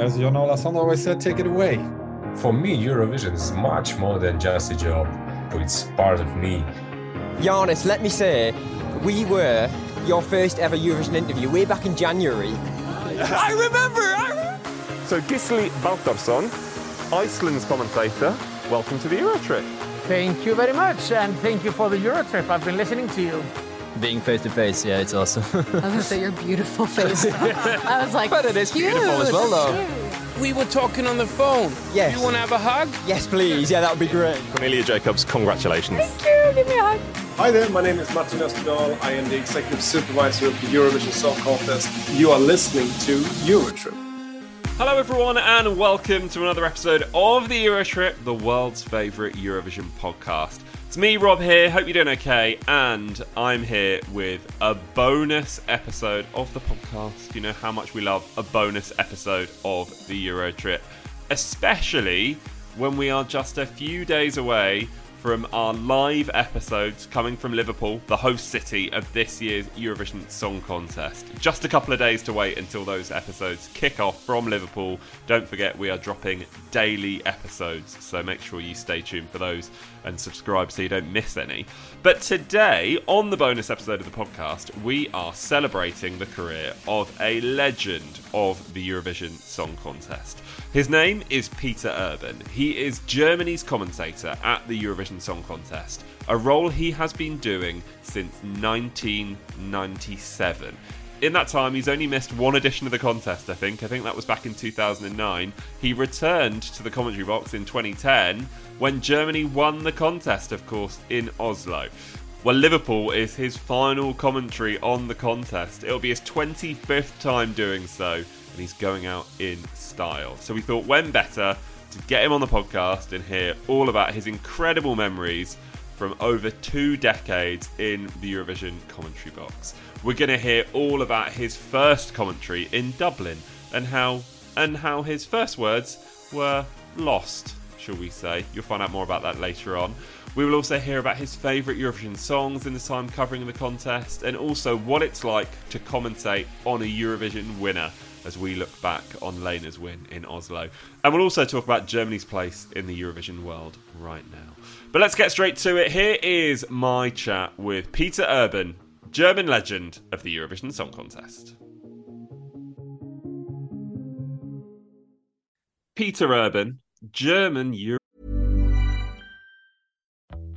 as you Jon Ola Sand always said, take it away. For me, Eurovision is much more than just a job. It's part of me. Giannis, let me say, we were your first ever Eurovision interview way back in January. I remember! I remember. So, Gisli Baldursson, Iceland's commentator, welcome to the Eurotrip. Thank you very much, and thank you for the Eurotrip. I've been listening to you. Being face to face, yeah, it's awesome. I was gonna say your beautiful face. I was like, but it is cute. beautiful as well, though. We were talking on the phone. Yes. You want to have a hug? Yes, please. Yeah, that would be great. Cornelia Jacobs, congratulations. Thank you. Give me a hug. Hi there, my name is Martin Österdahl. I am the executive supervisor of the Eurovision Song Contest. You are listening to Eurotrip. Hello, everyone, and welcome to another episode of the Eurotrip, the world's favourite Eurovision podcast. It's me, Rob, here. Hope you're doing okay. And I'm here with a bonus episode of the podcast. You know how much we love a bonus episode of the Eurotrip, especially when we are just a few days away from our live episodes coming from Liverpool, the host city of this year's Eurovision Song Contest. Just a couple of days to wait until those episodes kick off from Liverpool. Don't forget, we are dropping daily episodes, so make sure you stay tuned for those and subscribe so you don't miss any. But today, on the bonus episode of the podcast, we are celebrating the career of a legend of the Eurovision Song Contest. His name is Peter Urban. He is Germany's commentator at the Eurovision Song Contest, a role he has been doing since 1997. In that time, he's only missed one edition of the contest, I think. I think that was back in 2009. He returned to the commentary box in 2010 when Germany won the contest, of course, in Oslo. Well, Liverpool is his final commentary on the contest. It'll be his 25th time doing so, and he's going out in style. So we thought, when better to get him on the podcast and hear all about his incredible memories from over two decades in the Eurovision commentary box. We're going to hear all about his first commentary in Dublin and how and how his first words were lost, shall we say. You'll find out more about that later on. We will also hear about his favourite Eurovision songs in the time covering the contest and also what it's like to commentate on a Eurovision winner as we look back on Lena's win in Oslo. And we'll also talk about Germany's place in the Eurovision world right now. But let's get straight to it. Here is my chat with Peter Urban, German legend of the Eurovision Song Contest. Peter Urban, German Euro.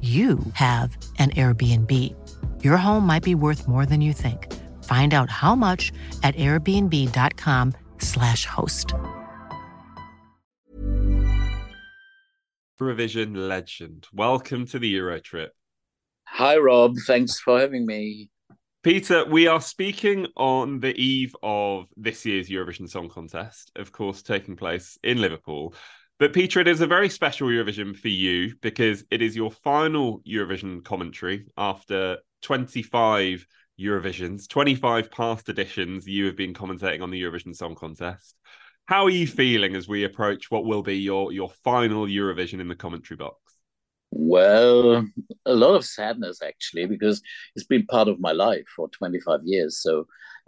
you have an Airbnb. Your home might be worth more than you think. Find out how much at airbnb.com/slash host. Eurovision legend. Welcome to the Eurotrip. Hi, Rob. Thanks for having me. Peter, we are speaking on the eve of this year's Eurovision Song Contest, of course, taking place in Liverpool. But Peter, it is a very special Eurovision for you because it is your final Eurovision commentary after 25 Eurovisions, 25 past editions you have been commentating on the Eurovision Song Contest. How are you feeling as we approach what will be your your final Eurovision in the commentary box? Well, a lot of sadness actually, because it's been part of my life for 25 years. So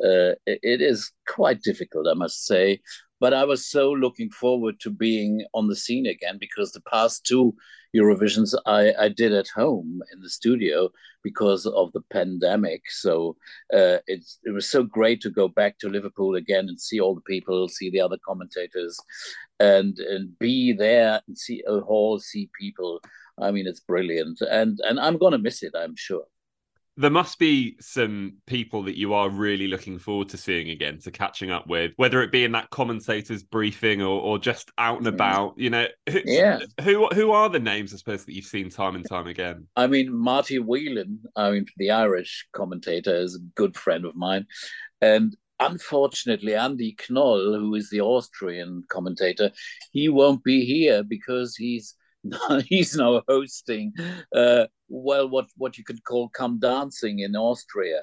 uh, it, it is quite difficult, I must say. But I was so looking forward to being on the scene again because the past two Eurovisions I, I did at home in the studio because of the pandemic. So uh, it's it was so great to go back to Liverpool again and see all the people, see the other commentators, and and be there and see a hall, see people. I mean, it's brilliant, and and I'm gonna miss it. I'm sure there must be some people that you are really looking forward to seeing again, to catching up with, whether it be in that commentators briefing or, or just out and mm. about. You know, yeah. Who who are the names, I suppose, that you've seen time and time again? I mean, Marty Whelan, I mean, the Irish commentator, is a good friend of mine, and unfortunately, Andi Knoll, who is the Austrian commentator, he won't be here because he's he's now hosting uh, well what what you could call come dancing in austria.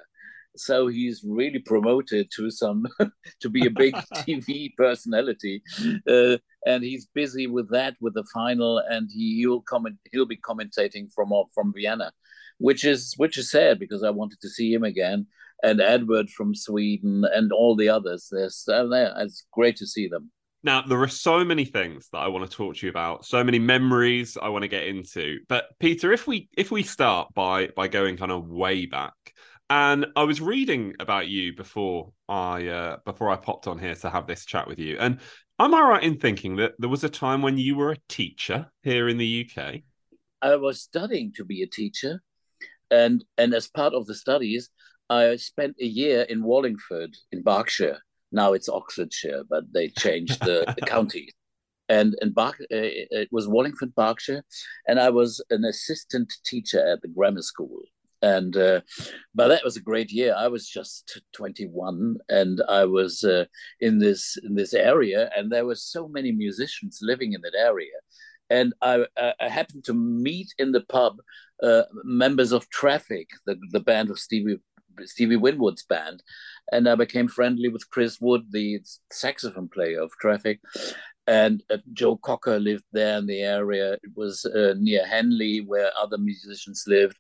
So he's really promoted to some to be a big tv personality uh, and he's busy with that with the final and he, he'll comment he'll be commentating from from vienna which is which is sad because i wanted to see him again and edward from sweden and all the others. There's uh, it's great to see them now, there are so many things that I want to talk to you about, so many memories I want to get into. But Peter, if we if we start by by going kind of way back, and I was reading about you before I uh, before I popped on here to have this chat with you, and am I right in thinking that there was a time when you were a teacher here in the UK? I was studying to be a teacher, and and as part of the studies, I spent a year in Wallingford in Berkshire now it's Oxfordshire, but they changed the, the county. And and Bar- uh, it was Wallingford, Berkshire, and I was an assistant teacher at the grammar school. And uh, but that was a great year. I was just 21, and I was uh, in this in this area, and there were so many musicians living in that area. And I, I happened to meet in the pub uh, members of Traffic, the, the band of Stevie Stevie Winwood's band, and I became friendly with Chris Wood, the saxophone player of Traffic. And uh, Joe Cocker lived there in the area. It was uh, near Henley, where other musicians lived.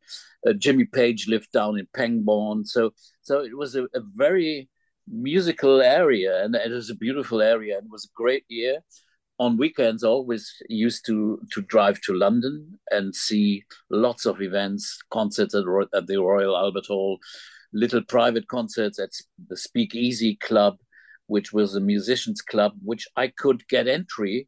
Uh, Jimmy Page lived down in Pangbourne. So, so it was a, a very musical area, and it was a beautiful area. It was a great year on weekends always used to to drive to London and see lots of events, concerts at, at the Royal Albert Hall, little private concerts at the Speakeasy Club, which was a musicians club, which I could get entry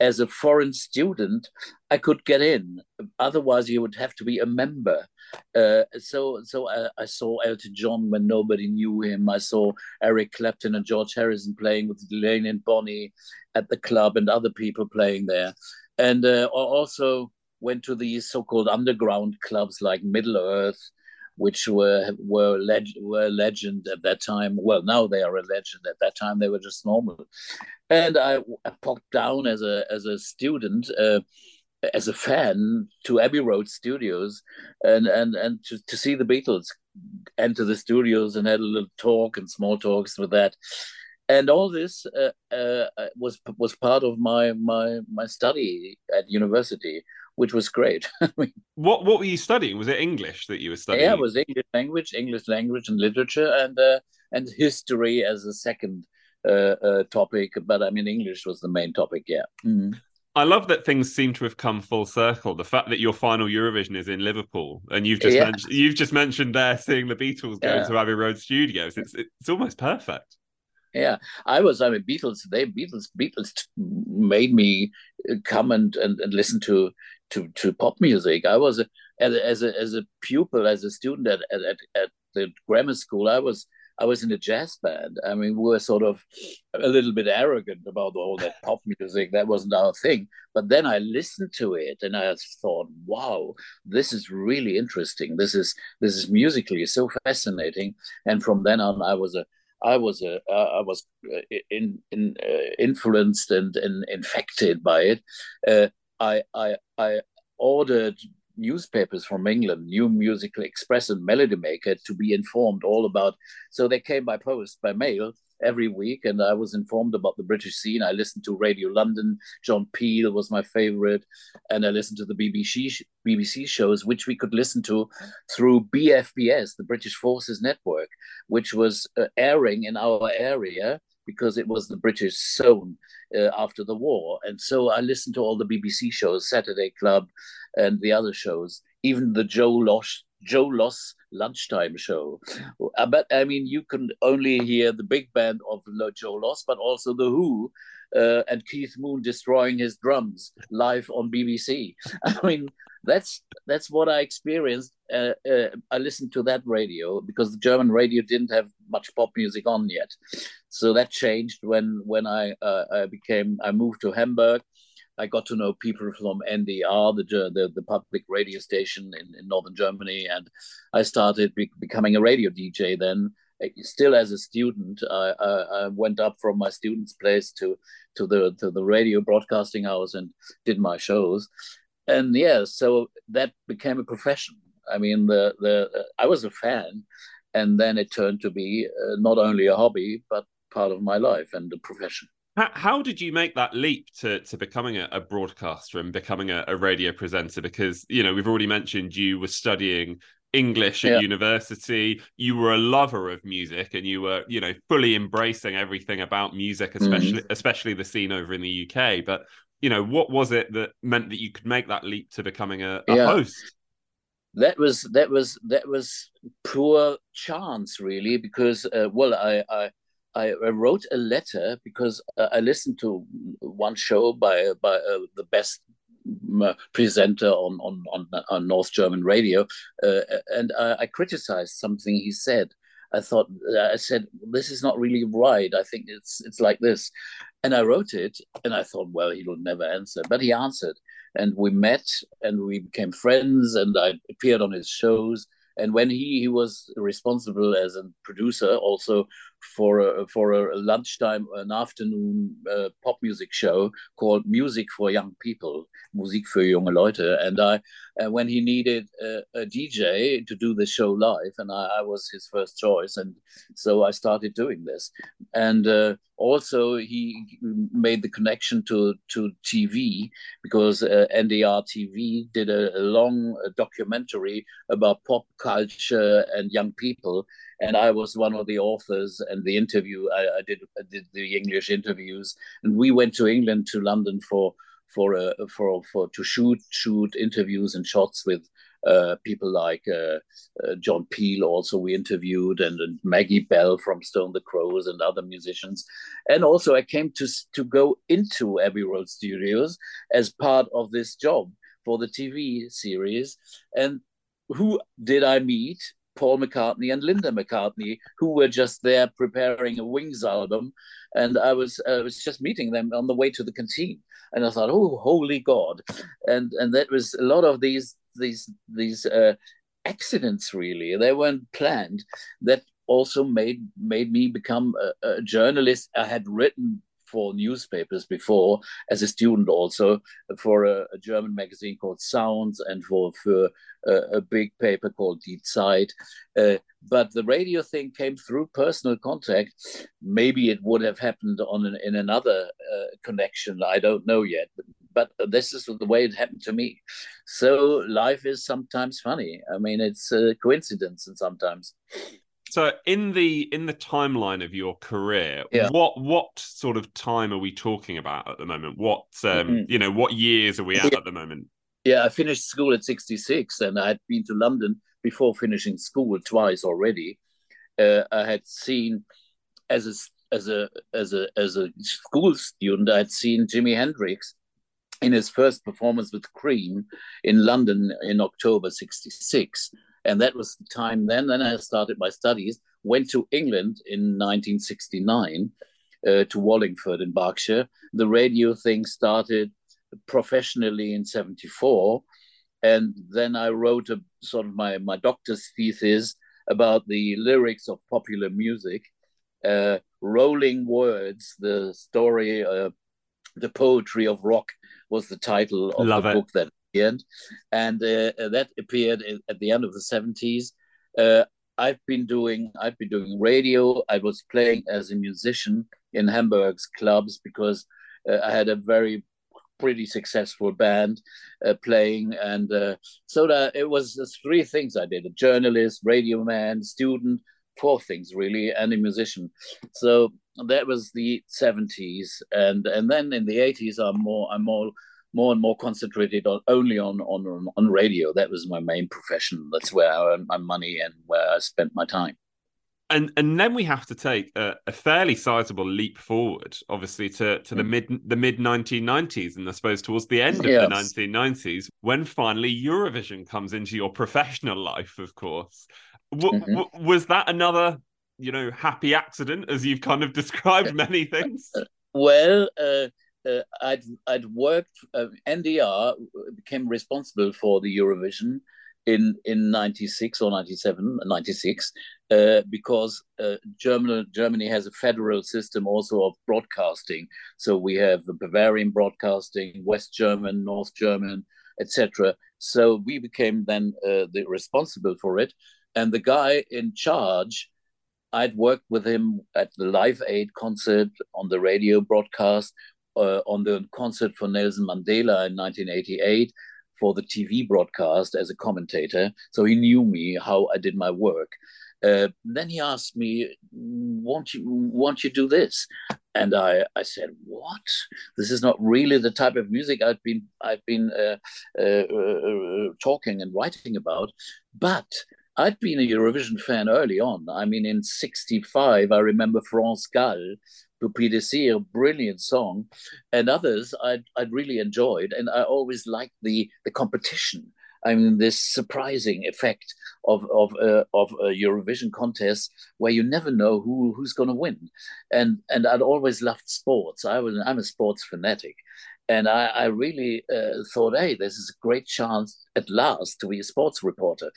as a foreign student. I could get in. Otherwise, you would have to be a member. Uh, so, so I, I, saw Elton John when nobody knew him. I saw Eric Clapton and George Harrison playing with Delaney and Bonnie at the club, and other people playing there. And uh, also went to these so-called underground clubs like Middle Earth which were were, leg- were legend at that time. Well, now they are a legend. At that time, they were just normal. And I, I popped down as a as a student. Uh, as a fan to Abbey Road Studios and and and to, to see the Beatles enter the studios and had a little talk and small talks with that and all this uh, uh, was was part of my my my study at university which was great. what what were you studying? Was it English that you were studying? Yeah, it was English language, English language and literature, and uh, and history as a second uh, uh, topic. But I mean, English was the main topic. Yeah. Mm-hmm. I love that things seem to have come full circle. The fact that your final Eurovision is in Liverpool, and you've just yeah. mentioned you've just mentioned there seeing the Beatles go yeah. to Abbey Road Studios. It's it's almost perfect. Yeah, I was. I mean, Beatles. They Beatles. Beatles made me come and, and, and listen to to to pop music. I was a, as a, as a pupil, as a student at, at at the grammar school. I was I was in a jazz band. I mean, we were sort of a little bit arrogant about all that pop music. That wasn't our thing. But then I listened to it and I thought, wow, this is really interesting. This is this is musically so fascinating. And from then on, I was a I was a uh, I was uh, in, in uh, influenced and, and infected by it. Uh, I, I, I ordered newspapers from England, New Musical Express and Melody Maker, to be informed all about. So they came by post, by mail every week, and I was informed about the British scene. I listened to Radio London. John Peel was my favorite, and I listened to the BBC BBC shows, which we could listen to through BFBS, the British Forces Network, which was uh, airing in our area because it was the British zone uh, after the war. And so I listened to all the BBC shows, Saturday Club, and the other shows, even the Joe Loss Joe Loss lunchtime show. Uh, but I mean, you can only hear the big band of Joe Loss, but also the Who uh, and Keith Moon destroying his drums live on BBC. I mean, that's that's what I experienced. Uh, uh, I listened to that radio because the German radio didn't have much pop music on yet, so that changed when when I uh, I became I moved to Hamburg. I got to know people from NDR, the the, the public radio station in, in northern Germany, and I started be- becoming a radio DJ. Then, uh, still as a student, I, I, I went up from my student's place to to the to the radio broadcasting house and did my shows and yeah, so that became a profession. I mean, the the I was a fan, and then it turned to be uh, not only a hobby but part of my life and a profession. How, how did you make that leap to to becoming a, a broadcaster and becoming a, a, radio presenter? Because you know we've already mentioned you were studying English at yeah. university. You were a lover of music, and you were you know fully embracing everything about music, especially mm-hmm. especially the scene over in the UK. But you know, what was it that meant that you could make that leap to becoming a, a yeah. host? That was that was that was poor chance, really, because uh, well, I, I I wrote a letter because uh, I listened to one show by by uh, the best uh, presenter on on on, on North German radio, uh, and I, I, criticized something he said. I thought I said this is not really right. I think it's it's like this, and I wrote it, and I thought, well, he will never answer, but he answered, and we met, and we became friends, and I appeared on his shows, and when he he was responsible as a producer also for a, for a lunchtime an afternoon uh, pop music show called Music for Young People, Musik für junge Leute, and I and when he needed a, a DJ to do the show live, and I, I, was his first choice, and so I started doing this, and uh, also he made the connection to to TV because uh, NDR TV did a, a long uh, documentary about pop culture and young people, and I was one of the authors and the interview. I, I did I did the English interviews, and we went to England to London for for uh, for for to shoot shoot interviews and shots with uh, people like uh, uh, John Peel. Also, we interviewed and, and, Maggie Bell from Stone the Crows and other musicians. And also, I came to to go into Abbey Road Studios as part of this job for the TV series. And who did I meet? Paul McCartney and Linda McCartney, who were just there preparing a Wings album, and I was I was just meeting them on the way to the canteen, and I thought, oh, holy God, and and that was a lot of these these these uh, accidents. Really, they weren't planned. That also made made me become a, a journalist. I had written for newspapers before as a student also for a, a German magazine called Sounds and for, for a, a big paper called Die Zeit. Uh, but the radio thing came through personal contact. Maybe it would have happened on an, in another uh, connection. I don't know yet. But, but this is the way it happened to me. So life is sometimes funny. I mean, it's a coincidence and sometimes. So in the in the timeline of your career, yeah. what what sort of time are we talking about at the moment? What um, mm-hmm. you know, what years are we at yeah. at the moment? Yeah, I finished school at 66 and I had been to London before finishing school twice already. Uh, I had seen as a as a as a as a school student, I had seen Jimi Hendrix in his first performance with Cream in London in October 66 and that was the time then. Then I started my studies, went to England in 1969 uh, to Wallingford in Berkshire. The radio thing started professionally in 74. And then I wrote a sort of my, my doctor's thesis about the lyrics of popular music. Uh, Rolling Words, the story, uh, the poetry of rock was the title of Love the it. book that end, and uh, that appeared at the end of the seventies. Uh, I've been doing I've been doing radio. I was playing as a musician in Hamburg's clubs because uh, I had a very pretty successful band uh, playing, and uh, so that it was three things I did: a journalist, radio man, student, four things really, and a musician. So that was the 70s, and and then in the 80s, I'm more I'm more more and more concentrated on only on on on radio. That was my main profession. That's where I earned my money and where I spent my time. And and then we have to take a, a fairly sizable leap forward, obviously to to the mm. mid the mid 1990s, and I suppose towards the end of yes. the 1990s, when finally Eurovision comes into your professional life. Of course, w- mm-hmm. w- was that another you know happy accident, as you've kind of described many things? Well. Uh uh, I'd I'd worked. Uh, NDR became responsible for the Eurovision in in 96 or 97 96 uh, because uh, Germany Germany has a federal system also of broadcasting. So we have Bavarian broadcasting West German North German etc so we became then uh, the responsible for it. And the guy in charge I'd worked with him at the Live Aid concert on the radio broadcast uh, on the concert for Nelson Mandela in 1988 for the TV broadcast as a commentator. So he knew me, how I did my work. Uh, then he asked me, "Won't you won't you do this?" And I, I said, "What? This is not really the type of music I've been I've been uh, uh, uh talking and writing about." But I'd been a Eurovision fan early on. I mean, in '65, I remember France Gall Pour brilliant song, and others I'd, I'd really enjoyed. And I always liked the, the competition. I mean, this surprising effect of of uh, of a Eurovision contest where you never know who who's going to win, and and I'd always loved sports. I was I'm a sports fanatic, and I, I really uh, thought, hey, this is a great chance at last to be a sports reporter,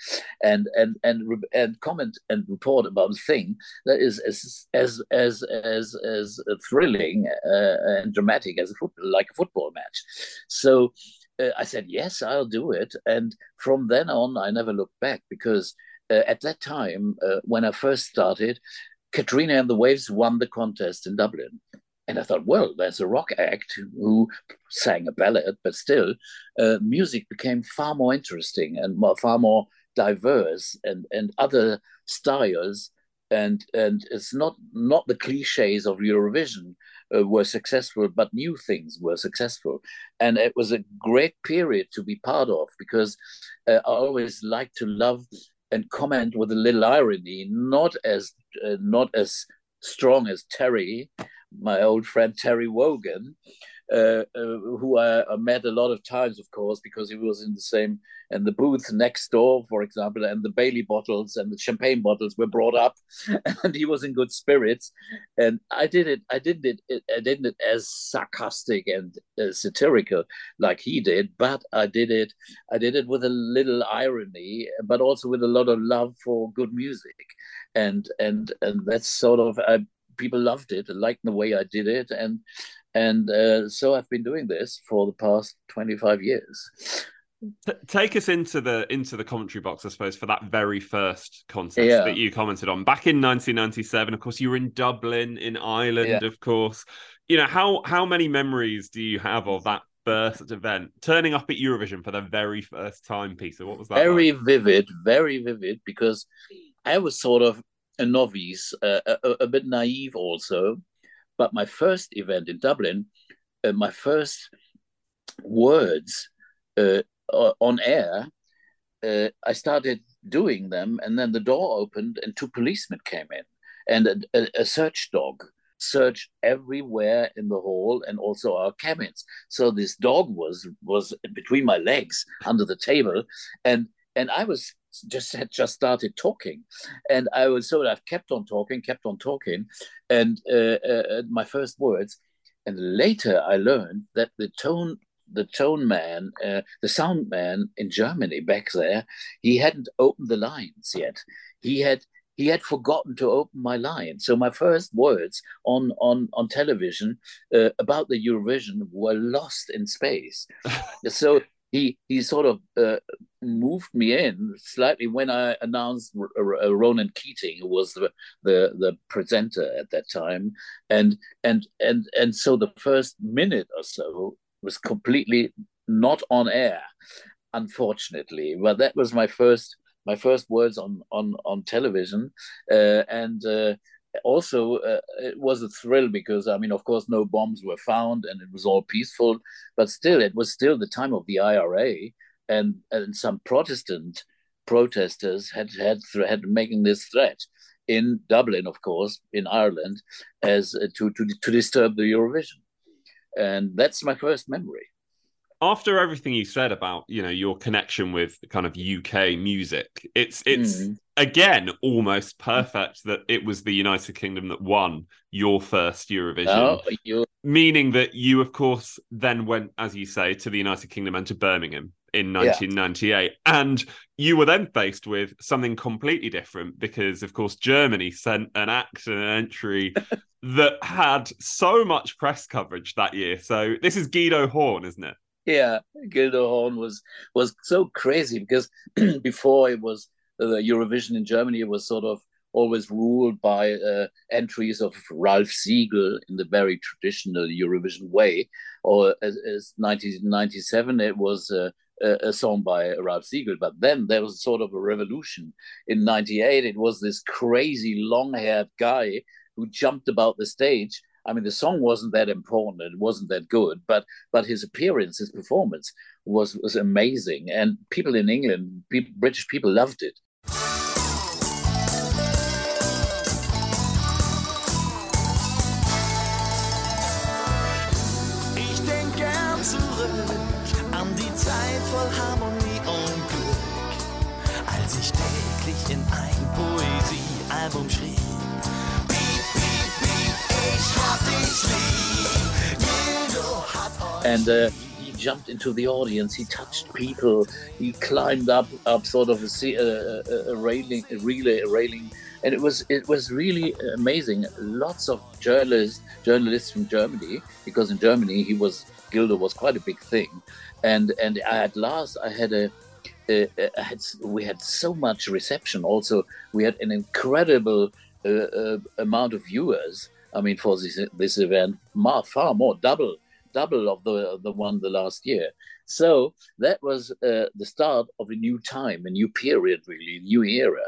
and and and and comment and report about a thing that is as as as as as thrilling uh, and dramatic as a football, like a football match. So. Uh, I said yes, I'll do it, and from then on, I never looked back because uh, at that time, uh, when I first started, Katrina and the Waves won the contest in Dublin, and I thought, well, there's a rock act who sang a ballad, but still, uh, music became far more interesting and more, far more diverse, and and other styles, and and it's not not the cliches of Eurovision uh, were successful, but new things were successful, and it was a great period to be part of because uh, I always like to love and comment with a little irony, not as uh, not as strong as Terry, my old friend Terry Wogan, uh, uh, who I, I, met a lot of times, of course, because he was in the same and the booth next door, for example, and the Bailey bottles and the champagne bottles were brought up, and he was in good spirits. And I did it. I did it. I did it as sarcastic and uh, satirical like he did, but I did it. I did it with a little irony, but also with a lot of love for good music, and and and that's sort of. I, people loved it, liked the way I did it, and and uh, so I've been doing this for the past twenty five years. take us into the into the commentary box, I suppose, for that very first contest yeah. that you commented on back in 1997. Of course, you were in Dublin, in Ireland. Yeah. Of course, you know how how many memories do you have of that first event, turning up at Eurovision for the very first time, Peter? What was that? Very like? vivid, very vivid, because I was sort of a novice, uh, a, a, bit naive also. But my first event in Dublin, uh, my first words uh, on air, uh, I started doing them, and then the door opened, and two policemen came in, and a, a search dog searched everywhere in the hall and also our cabins. So this dog was was between my legs under the table, and and I was just had just started talking, and I was so I've kept on talking, kept on talking, and uh, uh, my first words, and later I learned that the tone the tone man, uh, the sound man in Germany back there, he hadn't opened the lines yet. He had he had forgotten to open my line. So my first words on on on television uh, about the Eurovision were lost in space. so he he sort of uh, moved me in slightly when I announced R- R- Ronan Keating, who was the, the the presenter at that time, and and and and so the first minute or so was completely not on air, unfortunately. But that was my first my first words on on on television, uh, and uh, also uh, it was a thrill because I mean, of course, no bombs were found and it was all peaceful, but still, it was still the time of the IRA, and and some Protestant protesters had had had making this threat in Dublin, of course, in Ireland, as uh, to to to disturb the Eurovision, and that's my first memory after everything you said about you know your connection with kind of UK music, it's it's mm. again almost perfect that it was the United Kingdom that won your first Eurovision. Oh, Meaning that you, of course, then went, as you say, to the United Kingdom and to Birmingham in 1998. Yeah. And you were then faced with something completely different because, of course, Germany sent an act and an entry that had so much press coverage that year. So this is Guildo Horn, isn't it? Yeah, Guildo Horn was was so crazy because before it was uh, the Eurovision in Germany it was sort of always ruled by uh, entries of Ralph Siegel in the very traditional Eurovision way, or as, as 1997 it was. Uh, a, a song by Ralph Siegel, but then there was sort of a revolution. In '98, it was this crazy long-haired guy who jumped about the stage I mean, the song wasn't that important, it wasn't that good, but but his appearance, his performance was was amazing, and people in England, people, British people loved it. And uh, he jumped into the audience. He touched people. He climbed up up sort of a, a, a railing, a relay, a railing, and it was it was really amazing. Lots of journalists journalists from Germany, because in Germany he was Guildo was quite a big thing, and and at last I had a uh, had, we had so much reception. Also, we had an incredible uh, uh, amount of viewers. I mean, for this this event, far more, double double of the the one the last year. So that was uh, the start of a new time, a new period, really, a new era.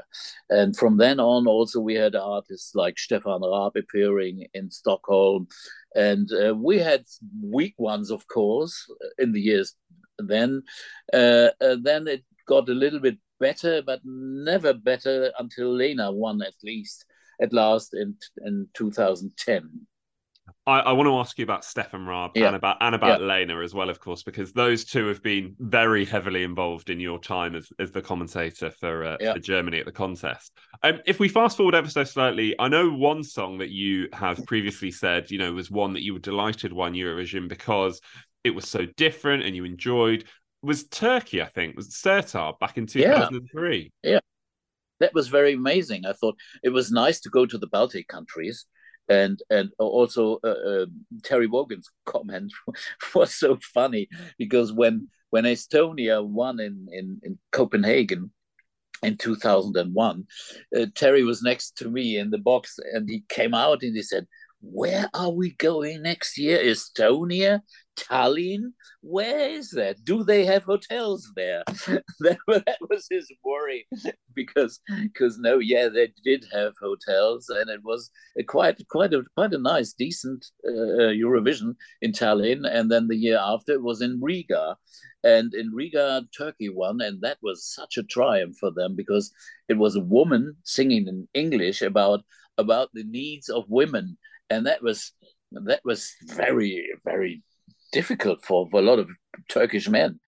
And from then on, also we had artists like Stefan Raab appearing in Stockholm, and uh, we had weak ones, of course, in the years then. Uh, uh then it got a little bit better, but never better until Lena won at least at last in in 2010. I, I, want to ask you about Stefan Raab yeah. and about and about yeah. Lena as well, of course, because those two have been very heavily involved in your time as, as the commentator for, uh, yeah. for Germany at the contest. Um, if we fast forward ever so slightly, I know one song that you have previously said, you know, was one that you were delighted won Eurovision because it was so different and you enjoyed was Turkey, I think, was Sertab back in 2003. Yeah. That was very amazing. I thought it was nice to go to the Baltic countries and and also uh, uh, Terry Wogan's comment was so funny because when when Estonia won in in, in Copenhagen in 2001 uh, Terry was next to me in the box and he came out and he said where are we going next year Estonia Tallinn? Where is that? Do they have hotels there? that, that was his worry because because no, yeah, they did have hotels, and it was a quite quite a quite a nice, decent uh, Eurovision in Tallinn, and then the year after it was in Riga, and in Riga, Turkey won, and that was such a triumph for them because it was a woman singing in English about about the needs of women, and that was that was very very difficult for, for a lot of Turkish men.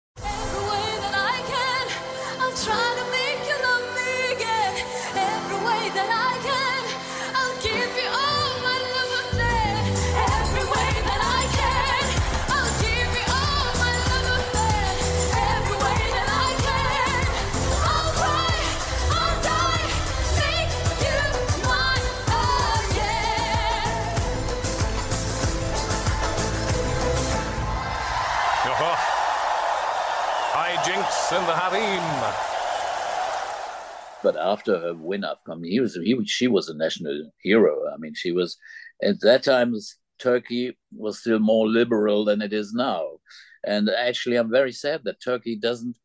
But after her win, I mean, he was he she was a national hero. I mean, she was at that time Turkey was still more liberal than it is now, and actually, I'm very sad that Turkey doesn't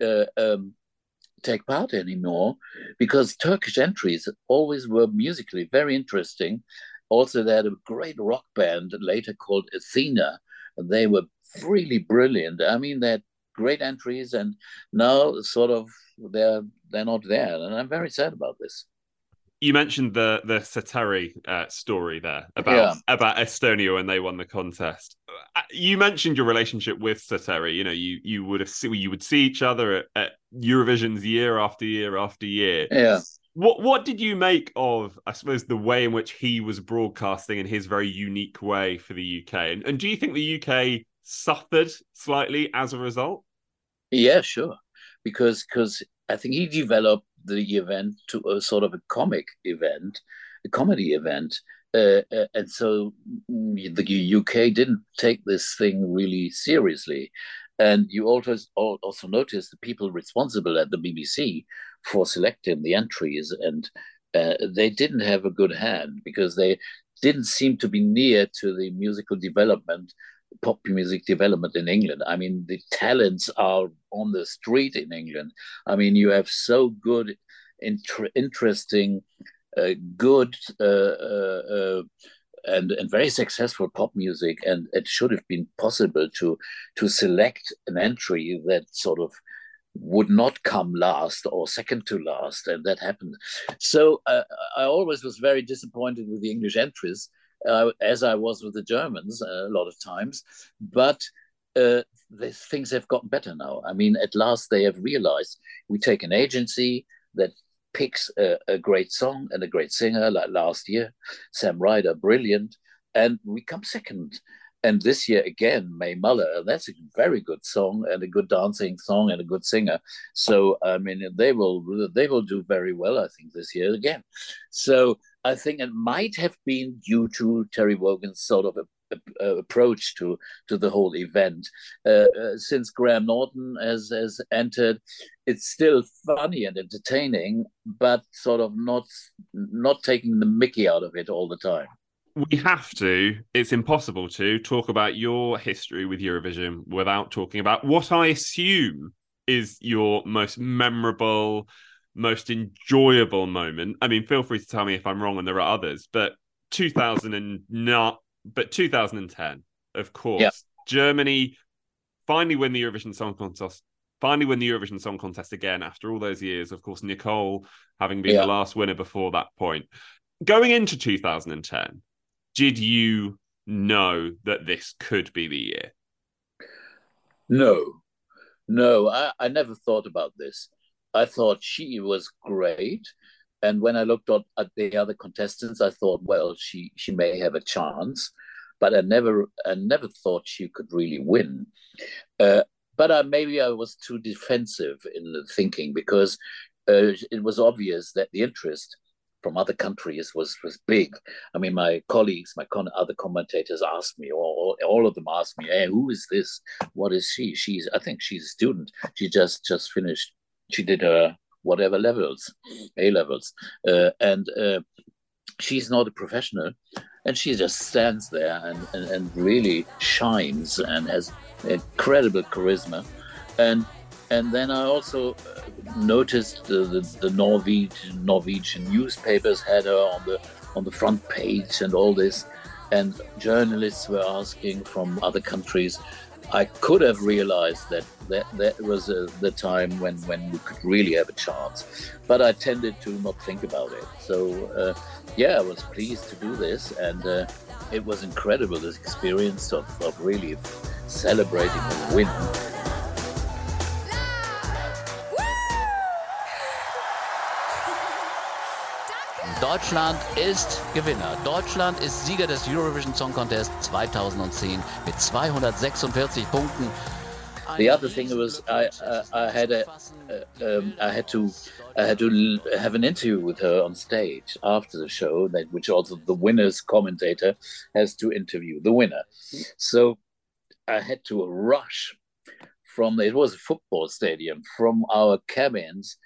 uh, um, take part anymore because Turkish entries always were musically very interesting. Also, they had a great rock band later called Athena. They were really brilliant. I mean, they had great entries, and now sort of they're they're not there, and I'm very sad about this you mentioned the the Sir Terry uh, story there about yeah. about Estonia when they won the contest. Uh, you mentioned your relationship with Sir Terry. You know, you you would have see, you would see each other at, at Eurovision's year after year after year. Yeah. What what did you make of I suppose the way in which he was broadcasting in his very unique way for the UK? And, and do you think the UK suffered slightly as a result? Yeah, sure. Because because I think he developed the event to a sort of a comic event, a comedy event. Uh, uh and so mm, the UK didn't take this thing really seriously. And you also also notice the people responsible at the BBC for selecting the entries, and uh, they didn't have a good hand because they didn't seem to be near to the musical development pop music development in England. I mean, the talents are on the street in England. I mean, you have so good, inter- interesting, uh, good, uh, uh, uh, and and very successful pop music, and it should have been possible to to select an entry that sort of would not come last or second to last, and that happened. So uh, I always was very disappointed with the English entries uh, as I was with the Germans uh, a lot of times. But uh, things have gotten better now. I mean, at last they have realized we take an agency that picks a, a, great song and a great singer, like last year, Sam Ryder, brilliant, and we come second. And this year again, Mae Muller, that's a very good song and a good dancing song and a good singer. So I mean, they will they will do very well, I think, this year again. So I think it might have been due to Terry Wogan's sort of a, a, a approach to to the whole event. Uh, uh, since Graham Norton has has entered, it's still funny and entertaining, but sort of not not taking the Mickey out of it all the time. We have to. It's impossible to talk about your history with Eurovision without talking about what I assume is your most memorable most enjoyable moment. I mean, feel free to tell me if I'm wrong and there are others, but 2000 and not, but 2010, of course, yeah. Germany finally win the Eurovision Song Contest. Finally, win the Eurovision Song Contest again after all those years. Of course, Nicole having been yeah. the last winner before that point. Going into 2010, did you know that this could be the year? No, no, I, I never thought about this. I thought she was great. And when I looked at, the other contestants, I thought, well, she she may have a chance, but I never I never thought she could really win. Uh, but I, maybe I was too defensive in the thinking because uh, it was obvious that the interest from other countries was was big. I mean, my colleagues, my con- other commentators asked me, or all of them asked me, "Hey, who is this? What is she? She's I think she's a student. She just just finished she did her whatever levels, A levels, uh, and uh, she's not a professional, and she just stands there and, and, and really shines and has incredible charisma, and and then I also uh, noticed the, the, the Norwegian Norwegian newspapers had her on the on the front page and all this, and journalists were asking from other countries I could have realized that that, that was uh, the time when, when we could really have a chance, but I tended to not think about it. So, uh, yeah, I was pleased to do this, and uh, it was incredible this experience of, of really celebrating a win. Deutschland ist Gewinner. Deutschland ist Sieger des Eurovision Song Contest 2010 mit 246 Punkten. The other thing was I uh, I had a uh, um, I had to I had to have an interview with her on stage after the show, that which also the winner's commentator has to interview the winner. So I had to rush from it was a football stadium from our cabins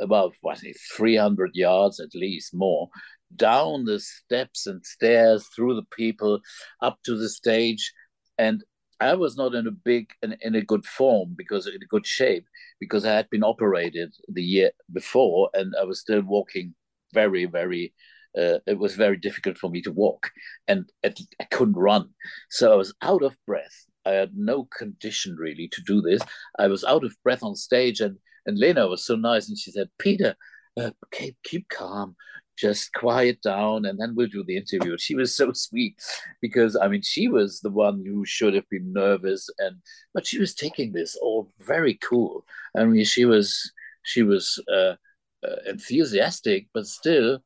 about what 300 yards at least more down the steps and stairs through the people up to the stage and I was not in a big in, in a good form because in a good shape because I had been operated the year before and I was still walking very very. Uh, it was very difficult for me to walk, and I couldn't run, so I was out of breath. I had no condition really to do this. I was out of breath on stage, and and Lena was so nice, and she said, "Peter, uh, keep keep calm. Just quiet down and then we'll do the interview. She was so sweet because i mean she was the one who should have been nervous and but she was taking this all very cool. I mean she was she was uh, uh, enthusiastic but still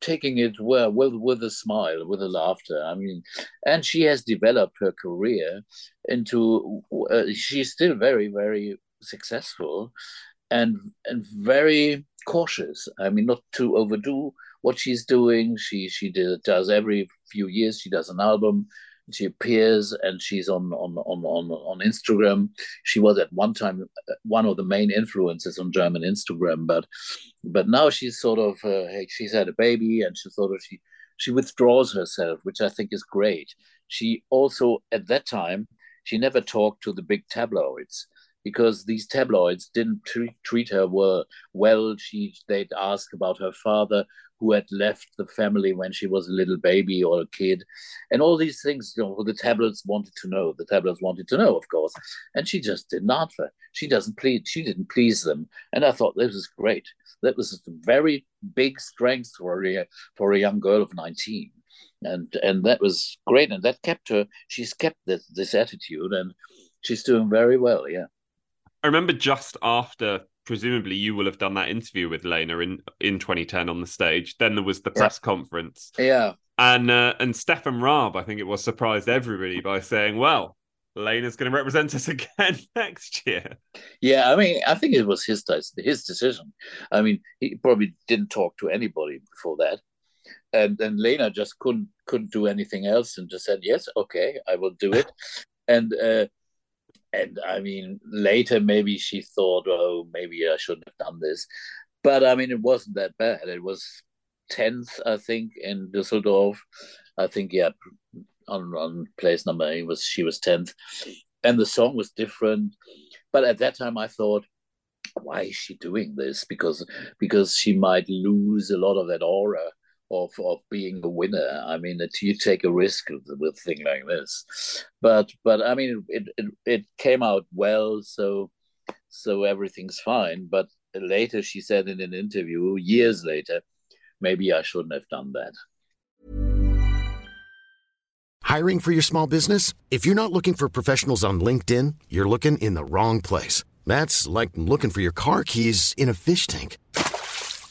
taking it well with with a smile with a laughter. I mean and she has developed her career into uh, she's still very very successful and and very cautious i mean not to overdo what she's doing. She she did, does every few years. She does an album. She appears and she's on on on on on Instagram. She was at one time uh, one of the main influences on German Instagram, but but now she's sort of uh, she's had a baby and she sort of she she withdraws herself, which I think is great. She also at that time she never talked to the big tabloids because these tabloids didn't treat, treat her well. Well, she they'd ask about her father, who had left the family when she was a little baby or a kid, and all these things. You know, the tabloids wanted to know. The tabloids wanted to know, of course, and she just didn't answer. She doesn't please. She didn't please them, and I thought this was great. That was a very big strength for a for a young girl of nineteen and and that was great and that kept her she's kept this this attitude and she's doing very well yeah I remember just after, presumably, you will have done that interview with Lena in in 2010 on the stage. Then there was the press yeah. conference. Yeah. And uh, and Stefan Raab, I think it was, surprised everybody by saying, "Well, Lena's going to represent us again next year." Yeah, I mean, I think it was his his decision. I mean, he probably didn't talk to anybody before that, and then Lena just couldn't couldn't do anything else and just said, "Yes, okay, I will do it." and uh, and I mean, later maybe she thought, oh, maybe I shouldn't have done this. But I mean, it wasn't that bad. It was 10th, I think, in Düsseldorf. I think, yeah, on, on place number eight was she was 10th. And the song was different. But at that time, I thought, why is she doing this? Because because she might lose a lot of that aura of of being a winner. I mean, that you take a risk with, a thing like this, but but I mean, it, it it came out well, so so everything's fine. But later, she said in an interview, years later, maybe I shouldn't have done that. Hiring for your small business? If you're not looking for professionals on LinkedIn, you're looking in the wrong place. That's like looking for your car keys in a fish tank.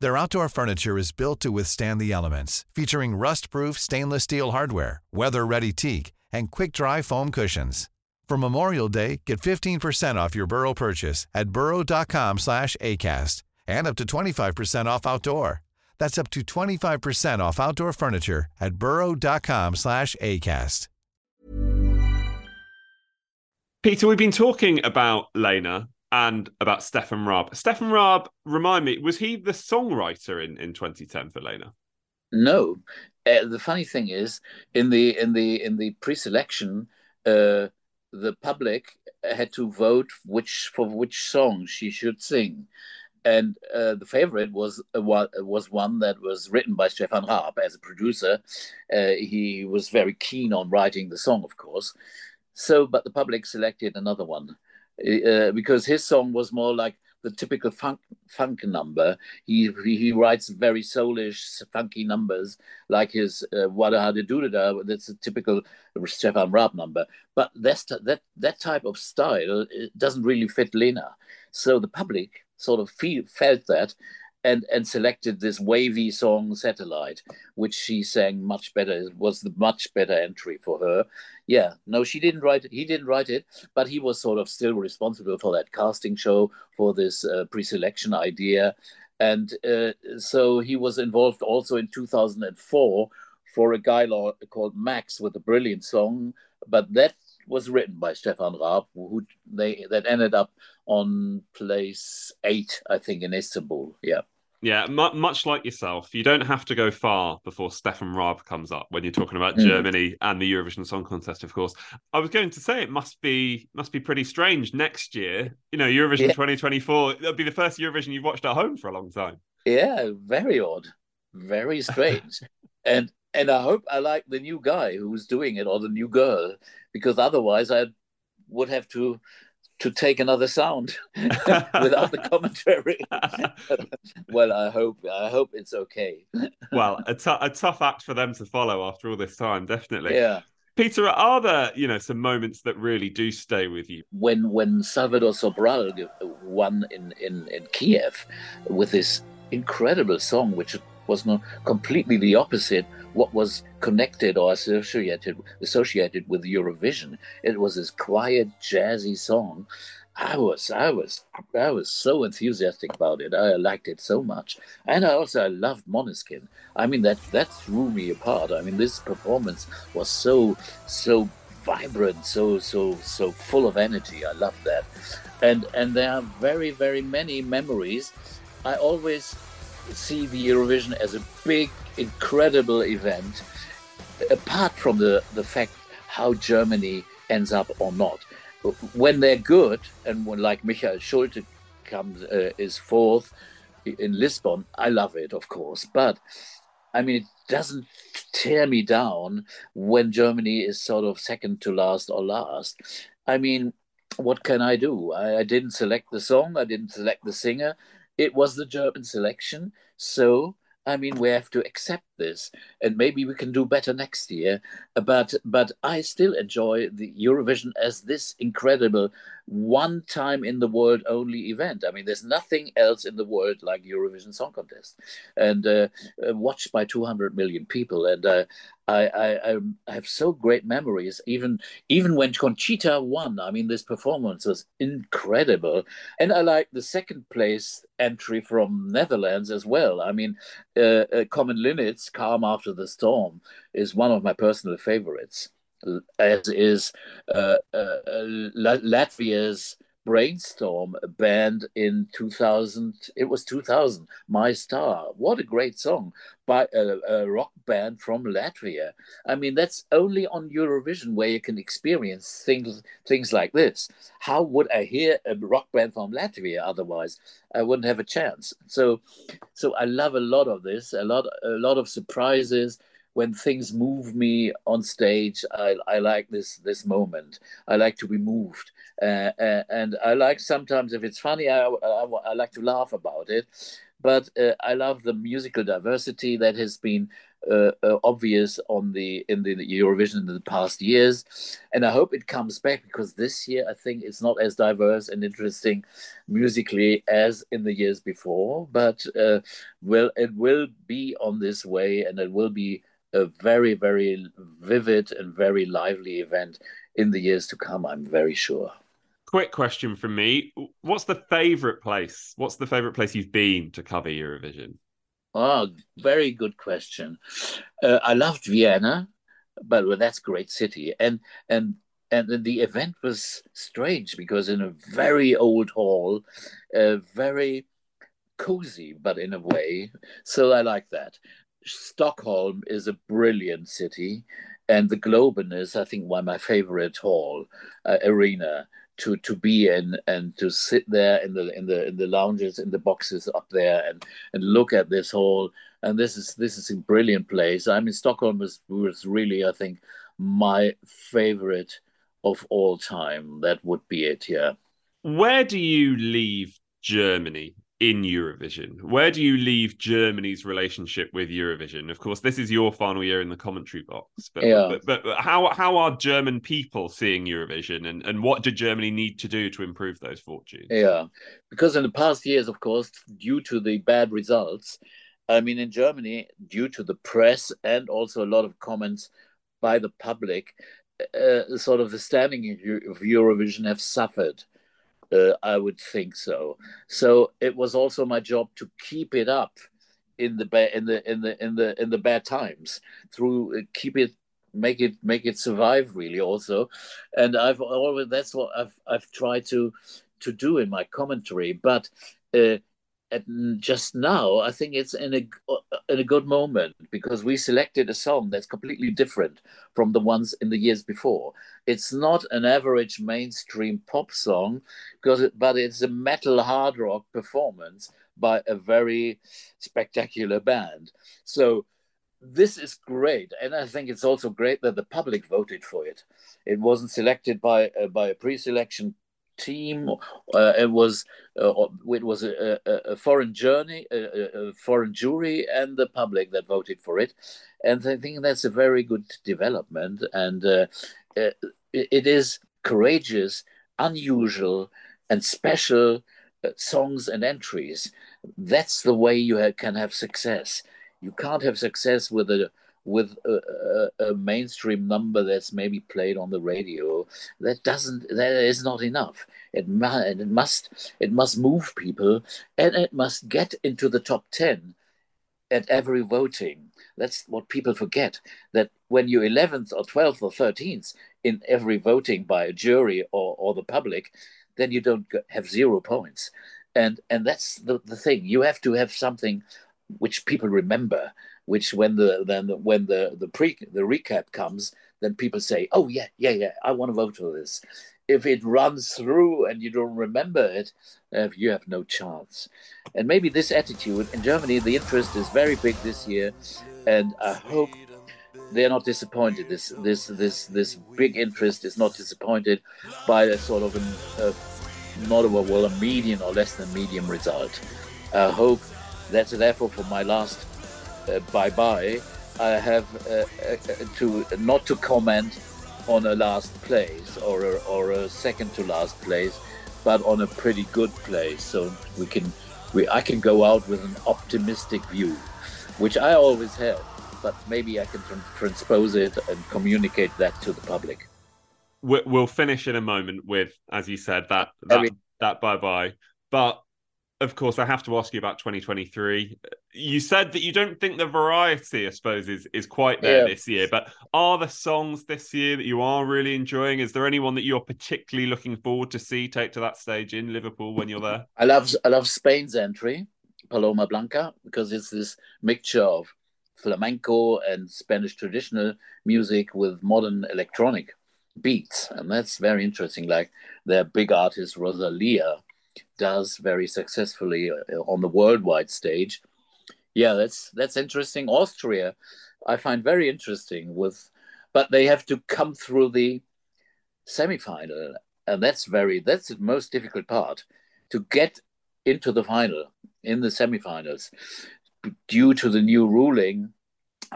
Their outdoor furniture is built to withstand the elements, featuring rust-proof stainless steel hardware, weather-ready teak, and quick-dry foam cushions. For Memorial Day, get 15% off your Burrow purchase at burrow.com slash ACAST and up to 25% off outdoor. That's up to 25% off outdoor furniture at burrow.com slash ACAST. Peter, we've been talking about Lena and about Stefan Raab. Stefan Raab, remind me, was he the songwriter in, in 2010 for Lena? No. Uh, the funny thing is, in the in the in the pre-selection, uh, the public had to vote which for which song she should sing, and uh, the favorite was uh, was one that was written by Stefan Raab as a producer. Uh, he was very keen on writing the song, of course. So, but the public selected another one uh, because his song was more like the typical funk funk number. He he writes very soulish, funky numbers like his uh, "Wadde hadde dudde da." That's a typical Stefan Raab number. But that's that that type of style it doesn't really fit Lena. So the public sort of feel, felt that, and and selected this wavy song satellite which she sang much better it was the much better entry for her. Yeah no she didn't write it he didn't write it but he was sort of still responsible for that casting show for this uh, pre-selection idea. And uh, so he was involved also in 2004 for a guy called max with a brilliant song but that was written by Stefan Raab, who they that ended up on place eight, I think, in Istanbul. Yeah. Yeah, much like yourself, you don't have to go far before Stefan Raab comes up when you're talking about mm. Germany and the Eurovision Song Contest. Of course, I was going to say it must be must be pretty strange next year. You know, Eurovision yeah. 2024. It'll be the first Eurovision you've watched at home for a long time. Yeah, very odd, very strange, and and I hope I like the new guy who's doing it or the new girl because otherwise I would have to to take another sound without the commentary. well, I hope I hope it's okay. well, a, t- a tough act for them to follow after all this time, definitely. Yeah. Peter, are there you know some moments that really do stay with you? When when Salvador Sobral won in in in Kiev with this incredible song, which was not completely the opposite what was connected or associated associated with Eurovision. It was this quiet, jazzy song. I was, I was, I was so enthusiastic about it. I liked it so much, and I also I loved Måneskin. I mean that that threw me apart. I mean this performance was so so vibrant, so so so full of energy. I loved that, and and there are very very many memories. I always see the Eurovision as a big, incredible event, apart from the, the fact how Germany ends up or not. When they're good, and when like Michael Schulte comes uh, is fourth in Lisbon, I love it, of course. But I mean, it doesn't tear me down when Germany is sort of second to last or last. I mean, what can I do? I, I didn't select the song, I didn't select the singer it was the German selection. So, I mean, we have to accept this, and maybe we can do better next year. But but I still enjoy the Eurovision as this incredible one time in the world only event. I mean, there's nothing else in the world like Eurovision Song Contest, and uh, uh watched by 200 million people. And uh, I, I, I have so great memories. Even even when Conchita won, I mean, this performance was incredible, and I like the second place entry from Netherlands as well. I mean, uh, uh, Common Linnets, "Calm After the Storm," is one of my personal favorites as is uh, uh, Latvia's Brainstorm band in 2000. It was 2000. My Star. What a great song by a, a, rock band from Latvia. I mean, that's only on Eurovision where you can experience things things like this. How would I hear a rock band from Latvia otherwise? I wouldn't have a chance. So, so I love a lot of this. A lot, a lot of surprises when things move me on stage, I, I like this this moment. I like to be moved, uh, uh, and I like sometimes if it's funny, I, I, I like to laugh about it. But uh, I love the musical diversity that has been uh, uh, obvious on the in the Eurovision in the past years, and I hope it comes back because this year I think it's not as diverse and interesting musically as in the years before. But uh, well, it will be on this way, and it will be a very, very vivid and very lively event in the years to come, I'm very sure. Quick question from me. What's the favorite place? What's the favorite place you've been to cover Eurovision? Oh, very good question. Uh, I loved Vienna, but well, that's a great city. And and and the event was strange because in a very old hall, uh, very cozy, but in a way. So I like that. Stockholm is a brilliant city, and the Globen is, I think, one of my favorite hall uh, arena to to be in and to sit there in the in the in the lounges in the boxes up there and and look at this hall. And this is this is a brilliant place. I mean, Stockholm was was really, I think, my favorite of all time. That would be it. Yeah. Where do you leave Germany in Eurovision. Where do you leave Germany's relationship with Eurovision? Of course, this is your final year in the commentary box, but Yeah. but, but, how how are German people seeing Eurovision, and, and what did Germany need to do to improve those fortunes? Yeah, because in the past years, of course, due to the bad results, I mean, in Germany, due to the press and also a lot of comments by the public, uh, sort of the standing of Eurovision have suffered. Uh, I would think so. So it was also my job to keep it up in the ba- in the in the in the in the bad times through uh, keep it make it make it survive really also and i've always that's what i've i've tried to to do in my commentary but uh, just now i think it's in a in a good moment because we selected a song that's completely different from the ones in the years before it's not an average mainstream pop song because it, but it's a metal hard rock performance by a very spectacular band so this is great, and I think it's also great that the public voted for it. It wasn't selected by uh, by a pre-selection team. Uh, it was uh, it was a, a, a foreign journey, a, a foreign jury, and the public that voted for it. And I think that's a very good development, and uh, uh, it is courageous, unusual, and special uh, songs and entries. That's the way you ha- can have success you can't have success with a with a, a, a, mainstream number that's maybe played on the radio that doesn't that is not enough. It, it must it must move people and it must get into the top 10 at every voting. That's what people forget that when you're 11th or 12th or 13th in every voting by a jury or, or the public then you don't have zero points. And and that's the, the thing. You have to have something which people remember which when the then the, when the the pre the recap comes then people say oh yeah yeah yeah i want to vote for this. If it runs through and you don't remember it uh, you have no chance. And maybe this attitude in germany the interest is very big this year and i hope they're not disappointed. This this this this big interest is not disappointed by a sort of an, uh, not a well a median or less than medium result. I hope that's therefore for my last bye bye. I have uh, uh, to not to comment on a last place or a, or a second to last place, but on a pretty good place. So we can we I can go out with an optimistic view, which I always have. But maybe I can tr- transpose it and communicate that to the public. We'll finish in a moment with, as you said, that that, that bye bye. But of course, I have to ask you about 2023. You said that you don't think the variety, I suppose, is is quite there Yeah. this year. But are the songs this year that you are really enjoying? Is there anyone that you're particularly looking forward to see take to that stage in Liverpool when you're there? I love I love Spain's entry, Paloma Blanca, because it's this mixture of flamenco and Spanish traditional music with modern electronic beats, and that's very interesting. Like their big artist Rosalia does very successfully uh, on the worldwide stage. Yeah, that's that's interesting. Austria, I find very interesting with, but they have to come through the semifinal, and that's very that's the most difficult part to get into the final in the semifinals due to the new ruling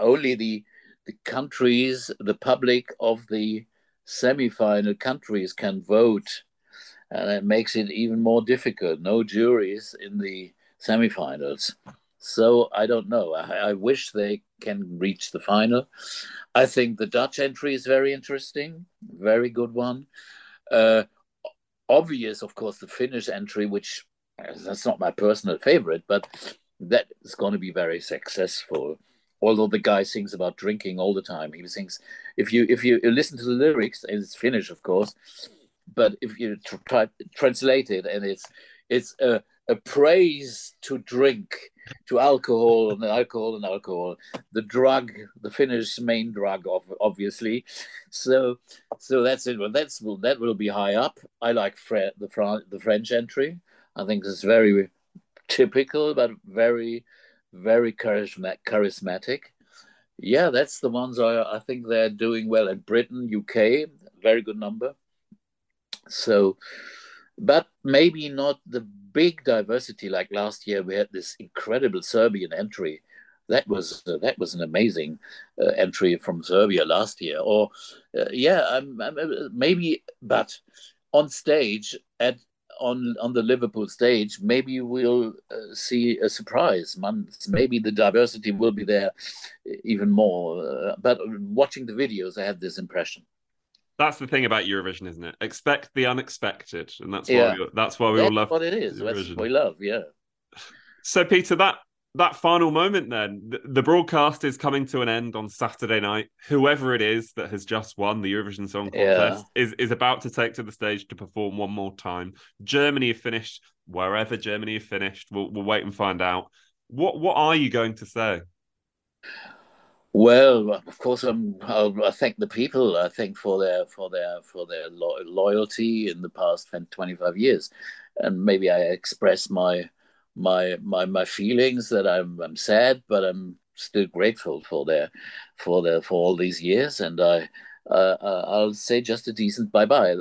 only the the countries the public of the semi-final countries can vote and it makes it even more difficult no juries in the semifinals so i don't know I, I wish they can reach the final i think the dutch entry is very interesting very good one uh, obvious of course the finnish entry which that's not my personal favorite, but that is going to be very successful. Although the guy sings about drinking all the time, he sings. If you if you listen to the lyrics, it's Finnish, of course, but if you tr- try translate it, and it's it's a, a praise to drink, to alcohol and alcohol and alcohol, the drug, the Finnish main drug, of obviously. So so that's it. Well, that's well, that will be high up. I like Fre- the the French entry. I think it's very typical, but very, very charisma- charismatic. Yeah, that's the ones I, I think they're doing well. And Britain, UK, very good number. So but maybe not the big diversity like last year. We had this incredible Serbian entry. That was uh, that was an amazing uh, entry from Serbia last year. Or uh, yeah, I'm, I'm, uh, maybe, but on stage at on on the Liverpool stage, maybe we'll uh, see a surprise. Months, maybe the diversity will be there even more. Uh, but watching the videos, I had this impression. That's the thing about Eurovision, isn't it? Expect the unexpected, and that's why we, that's why we that's all love what it is. Eurovision. That's what we love. Yeah. So, Peter, that that final moment then the, the, broadcast is coming to an end on saturday night whoever it is that has just won the eurovision song contest yeah. is, is about to take to the stage to perform one more time germany have finished wherever germany have finished we'll, we'll wait and find out what what are you going to say well, of course, I'm, i thank the people. I think for their for their for their lo- loyalty in the past 25 years, and maybe I express my my my my feelings that I'm I'm sad, but I'm still grateful for their for their for all these years, and I uh, uh I'll say just a decent bye bye.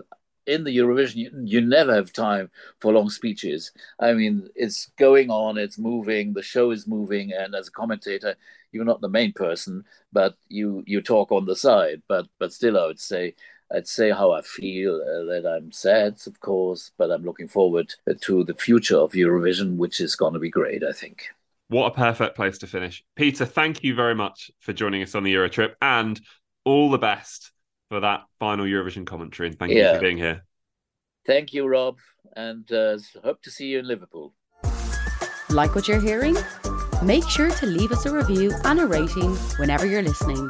In the Eurovision, you, you never have time for long speeches. I mean, it's going on, it's moving, the show is moving, and as a commentator, you're not the main person, but you you talk on the side. But but still, I would say I'd say how I feel uh, that I'm sad, of course, but I'm looking forward to the future of Eurovision, which is going to be great, I think. What a perfect place to finish. Peter, thank you very much for joining us on the Euro trip and all the best for that final Eurovision commentary. And thank yeah. you for being here. Thank you, Rob, and uh, hope to see you in Liverpool. Like what you're hearing? Make sure to leave us a review and a rating whenever you're listening.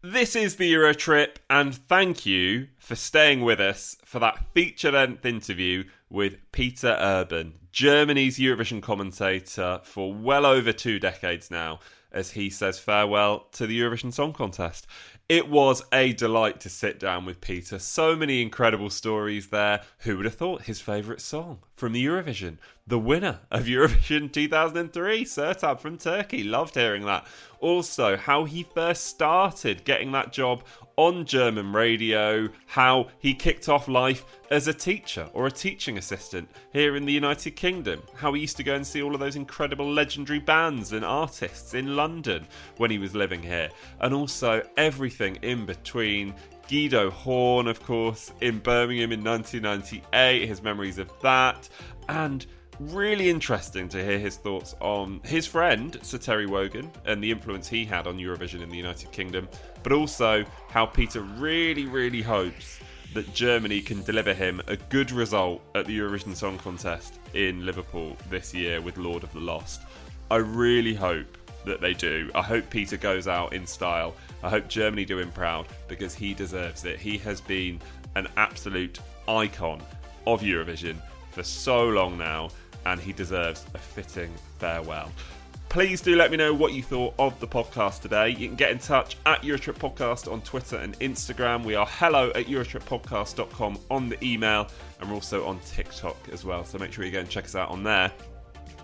This is the Euro Trip, and thank you for staying with us for that feature length interview with Peter Urban, Germany's Eurovision commentator for well over two decades now, as he says farewell to the Eurovision Song Contest. It was a delight to sit down with Peter. So many incredible stories there. Who would have thought his favourite song from the Eurovision? The winner of Eurovision 2003, Sertab from Turkey. Loved hearing that. Also, how he first started getting that job on German radio, how he kicked off life as a teacher or a teaching assistant here in the United Kingdom, how he used to go and see all of those incredible legendary bands and artists in London when he was living here, and also everything in between. Guildo Horn, of course, in Birmingham in 1998, his memories of that, and really interesting to hear his thoughts on his friend Sir Terry Wogan and the influence he had on Eurovision in the United Kingdom, but also how Peter really, really hopes that Germany can deliver him a good result at the Eurovision Song Contest in Liverpool this year with Lord of the Lost. I really hope that they do. I hope Peter goes out in style. I hope Germany do him proud because he deserves it. He has been an absolute icon of Eurovision for so long now and he deserves a fitting farewell. Please do let me know what you thought of the podcast today. You can get in touch at Eurotrip Podcast on Twitter and Instagram. We are hello at EurotripPodcast.com on the email, and we're also on TikTok as well. So make sure you go and check us out on there.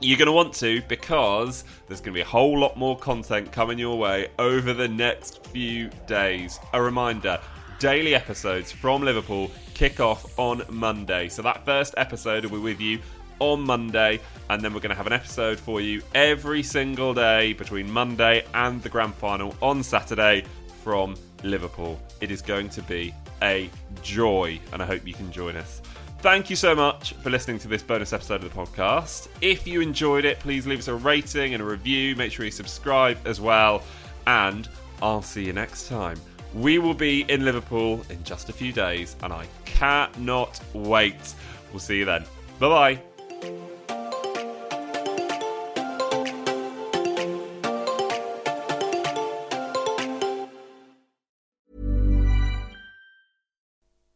You're going to want to because there's going to be a whole lot more content coming your way over the next few days. A reminder daily episodes from Liverpool kick off on Monday. So that first episode will be with you on Monday, and then we're going to have an episode for you every single day between Monday and the grand final on Saturday from Liverpool. It is going to be a joy, and I hope you can join us. Thank you so much for listening to this bonus episode of the podcast. If you enjoyed it, please leave us a rating and a review. Make sure you subscribe as well, and I'll see you next time. We will be in Liverpool in just a few days, and I cannot wait. We'll see you then. Bye bye.